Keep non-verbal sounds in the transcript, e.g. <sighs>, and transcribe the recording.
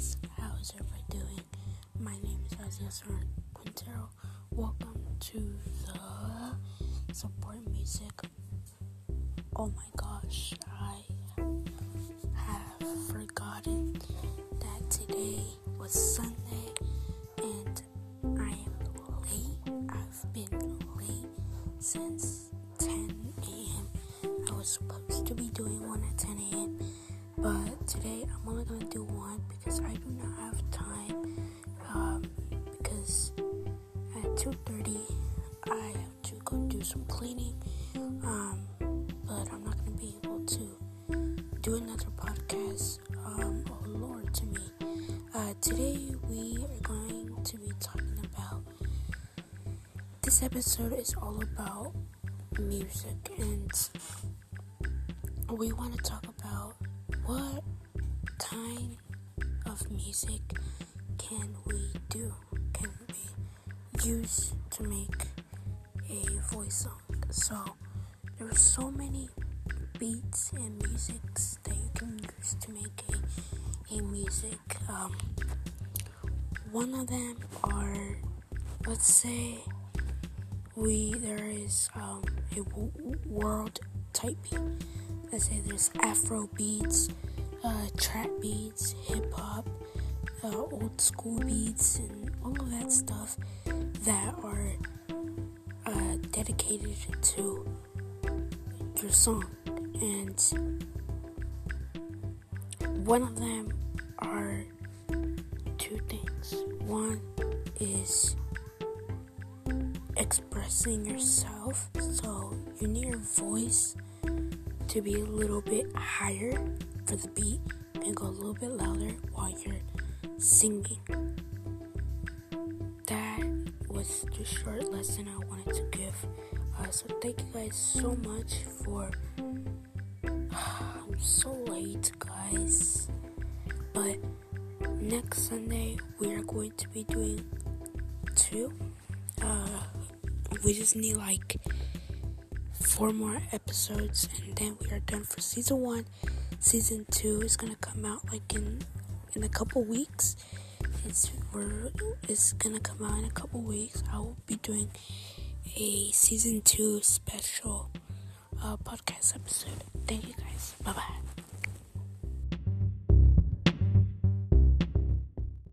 guys, how is everybody doing? My name is Azizan Quintero. Welcome to the support music. Oh my gosh, I have forgotten that today was Sunday and I am late. I've been late since 10 a.m. I was supposed to be doing one at 10 a.m. But today I'm only gonna do one because I do not have time. Um, because at 2:30 I have to go do some cleaning. Um, but I'm not gonna be able to do another podcast. Um, oh Lord, to me. Uh, today we are going to be talking about. This episode is all about music and we want to talk about what kind of music can we do? Can we use to make a voice song? So there are so many beats and musics that you can use to make a, a music. Um, one of them are, let's say, we there is um, a w- world type beat. Let's say there's Afro beats, uh, trap beats, hip hop, uh, old school beats, and all of that stuff that are uh, dedicated to your song. And one of them are two things. One is expressing yourself, so you need your voice to be a little bit higher for the beat and go a little bit louder while you're singing. That was the short lesson I wanted to give. Uh, so thank you guys so much for. <sighs> I'm so late, guys. But next Sunday we are going to be doing two. Uh, we just need like four more episodes and then we are done for season one. Season two is gonna come out like in in a couple weeks. It's we're it's gonna come out in a couple weeks. I will be doing a season two special uh, podcast episode. Thank you guys. Bye bye.